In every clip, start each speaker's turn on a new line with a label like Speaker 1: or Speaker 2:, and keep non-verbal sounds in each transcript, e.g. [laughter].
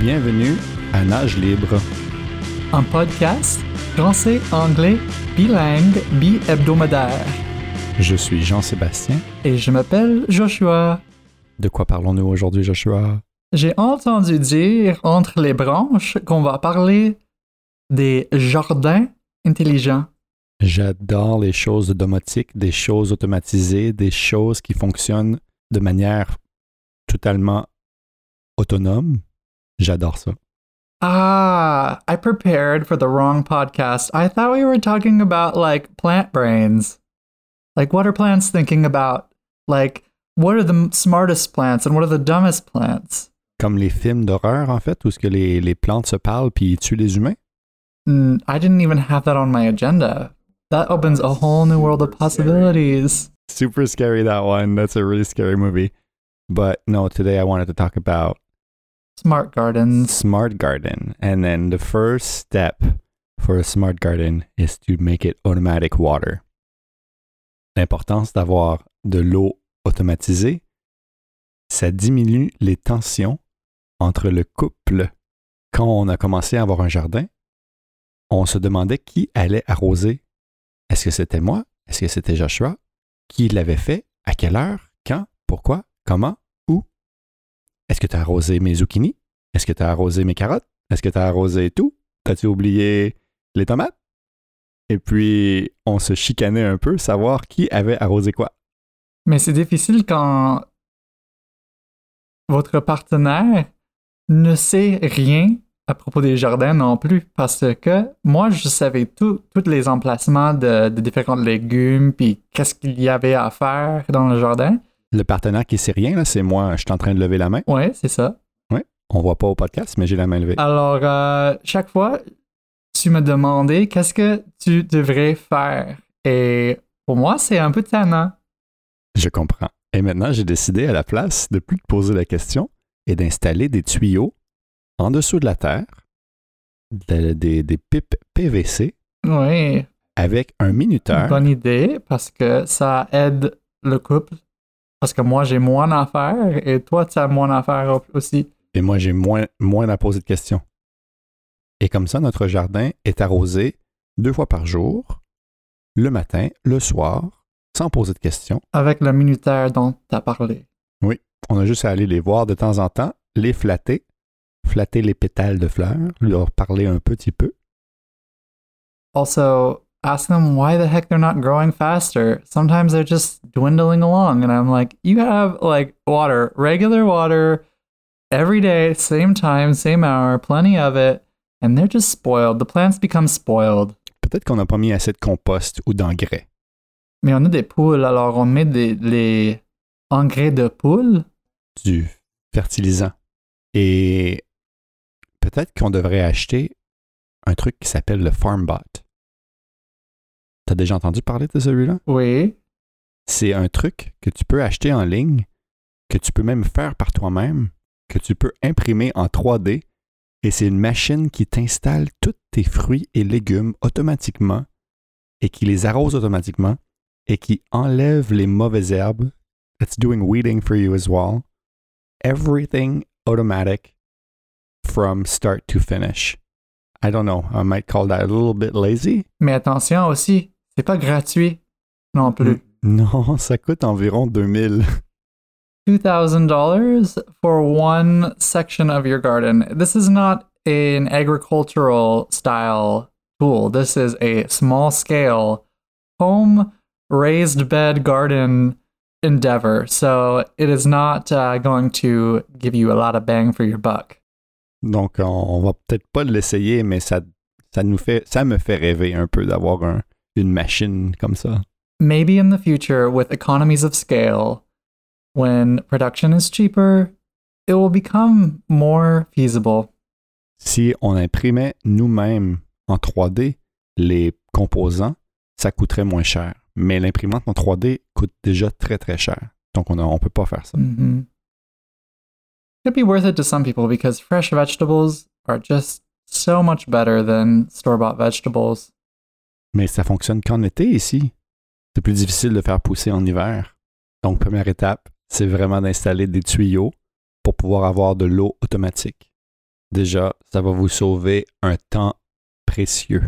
Speaker 1: Bienvenue à Nage Libre.
Speaker 2: Un podcast français-anglais bilingue bi-hebdomadaire.
Speaker 1: Je suis Jean-Sébastien.
Speaker 2: Et je m'appelle Joshua.
Speaker 1: De quoi parlons-nous aujourd'hui, Joshua?
Speaker 2: J'ai entendu dire entre les branches qu'on va parler des jardins intelligents.
Speaker 1: J'adore les choses domotiques, des choses automatisées, des choses qui fonctionnent de manière totalement autonome. J'adore ça.
Speaker 2: Ah, I prepared for the wrong podcast. I thought we were talking about like plant brains. Like, what are plants thinking about? Like, what are the smartest plants and what are the dumbest plants?
Speaker 1: Comme les films d'horreur, en fait, où ce que les, les plantes se parlent puis tuent les humains.
Speaker 2: Mm, I didn't even have that on my agenda. That opens a whole new world of possibilities.
Speaker 1: Super scary, that one. That's a really scary movie. But no, today I wanted to talk about
Speaker 2: Smart gardens.
Speaker 1: smart garden. And then the first step for a smart garden is to make it automatic water. L'importance d'avoir de l'eau automatisée, ça diminue les tensions entre le couple. Quand on a commencé à avoir un jardin, on se demandait qui allait arroser. Est-ce que c'était moi? Est-ce que c'était Joshua? Qui l'avait fait? À quelle heure? Quand? Pourquoi? Comment? Est-ce que tu as arrosé mes zucchini? Est-ce que tu as arrosé mes carottes? Est-ce que tu as arrosé tout? T'as-tu oublié les tomates? Et puis, on se chicanait un peu, savoir qui avait arrosé quoi.
Speaker 2: Mais c'est difficile quand votre partenaire ne sait rien à propos des jardins non plus, parce que moi, je savais tout, tous les emplacements de, de différents légumes, puis qu'est-ce qu'il y avait à faire dans le jardin.
Speaker 1: Le partenaire qui sait rien, là, c'est moi. Je suis en train de lever la main.
Speaker 2: Ouais, c'est ça.
Speaker 1: On voit pas au podcast, mais j'ai la main levée.
Speaker 2: Alors, euh, chaque fois, tu me demandais qu'est-ce que tu devrais faire. Et pour moi, c'est un peu tannant.
Speaker 1: Je comprends. Et maintenant, j'ai décidé à la place de plus te poser la question et d'installer des tuyaux en dessous de la terre, de- des, des pipes PVC
Speaker 2: Oui,
Speaker 1: avec un minuteur.
Speaker 2: bonne idée, parce que ça aide le couple. Parce que moi, j'ai moins à faire et toi, tu as moins à faire aussi.
Speaker 1: Et moi, j'ai moins, moins à poser de questions. Et comme ça, notre jardin est arrosé deux fois par jour, le matin, le soir, sans poser de questions.
Speaker 2: Avec le minuteur dont tu as parlé.
Speaker 1: On a juste à aller les voir de temps en temps, les flatter, flatter les pétales de fleurs, leur parler un petit peu.
Speaker 2: Also, ask them why the heck they're not growing faster. Sometimes they're just dwindling along. And I'm like, you have like water, regular water, every day, same time, same hour, plenty of it. And they're just spoiled. The plants become spoiled.
Speaker 1: Peut-être qu'on n'a pas mis assez de compost ou d'engrais.
Speaker 2: Mais on a des poules, alors on met des les engrais de poules.
Speaker 1: du fertilisant. Et peut-être qu'on devrait acheter un truc qui s'appelle le FarmBot. T'as déjà entendu parler de celui-là?
Speaker 2: Oui.
Speaker 1: C'est un truc que tu peux acheter en ligne, que tu peux même faire par toi-même, que tu peux imprimer en 3D, et c'est une machine qui t'installe tous tes fruits et légumes automatiquement, et qui les arrose automatiquement, et qui enlève les mauvaises herbes. It's doing weeding for you as well. Everything automatic from start to finish. I don't know. I might call that a little bit lazy.
Speaker 2: Mais attention aussi, c'est pas gratuit non plus.
Speaker 1: Non, [laughs] ça coûte environ 2000.
Speaker 2: $2,000 for one section of your garden. This is not an agricultural style tool. This is a small scale home raised bed garden endeavor. So it is not uh, going to give you a lot of bang for your buck.
Speaker 1: Donc, on, va peut-être pas l'essayer, mais ça, ça, nous fait, ça me fait rêver un peu d'avoir un- une machine comme ça.
Speaker 2: Maybe in the future, with economies of scale, when production is cheaper, it will become more feasible.
Speaker 1: Si on imprimait nous-mêmes en 3D les composants, ça coûterait moins cher. Mais l'imprimante en 3D coûte déjà très très cher. Donc, on ne peut pas faire ça.
Speaker 2: hmm Could be worth it to some people because fresh vegetables are just so much better than store bought vegetables.
Speaker 1: Mais ça fonctionne qu'en été ici. C'est plus difficile de faire pousser en hiver. Donc, première étape, c'est vraiment d'installer des tuyaux pour pouvoir avoir de l'eau automatique. Déjà, ça va vous sauver un temps précieux.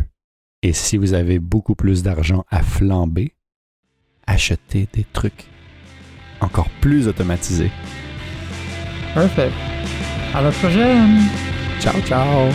Speaker 1: Et si vous avez beaucoup plus d'argent à flamber, achetez des trucs encore plus automatisés.
Speaker 2: Perfect. À la prochaine!
Speaker 1: Ciao, ciao!